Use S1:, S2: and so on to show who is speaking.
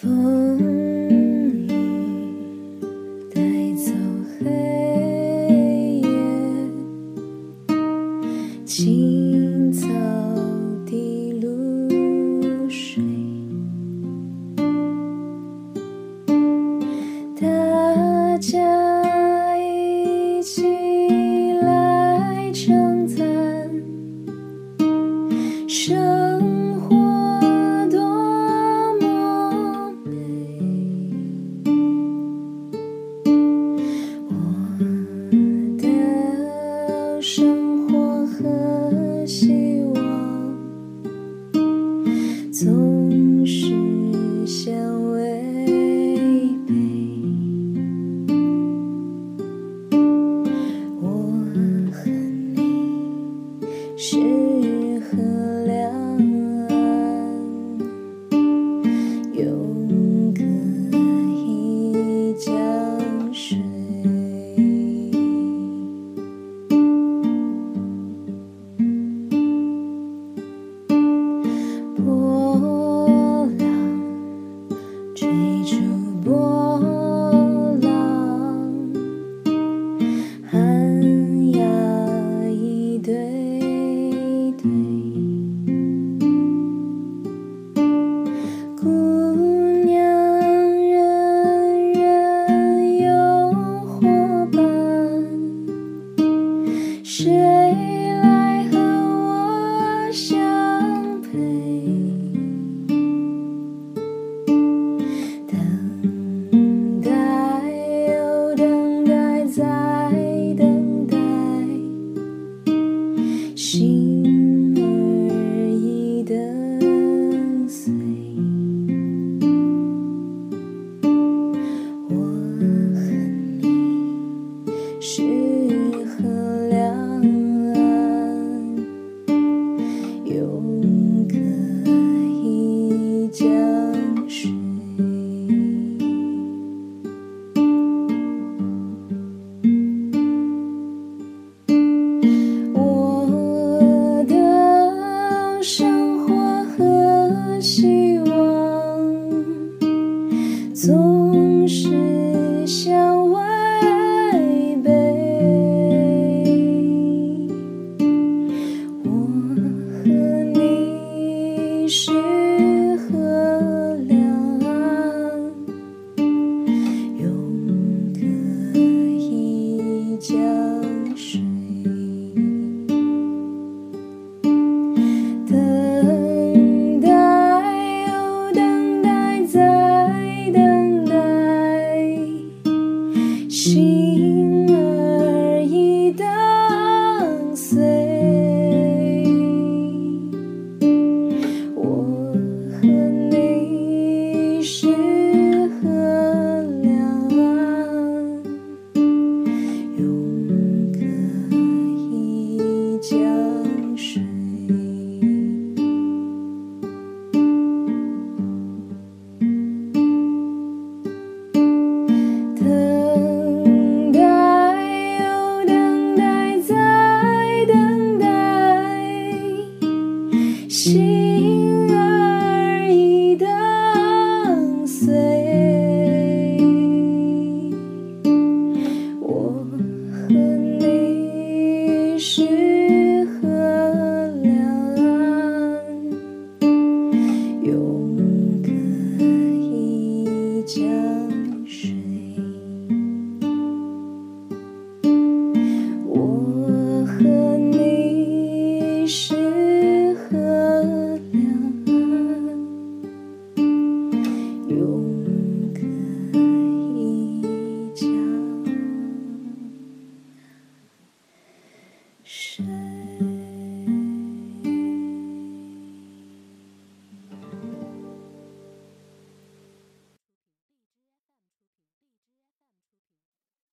S1: 风雨带走黑夜青草滴露水。大家是。生是。心。心。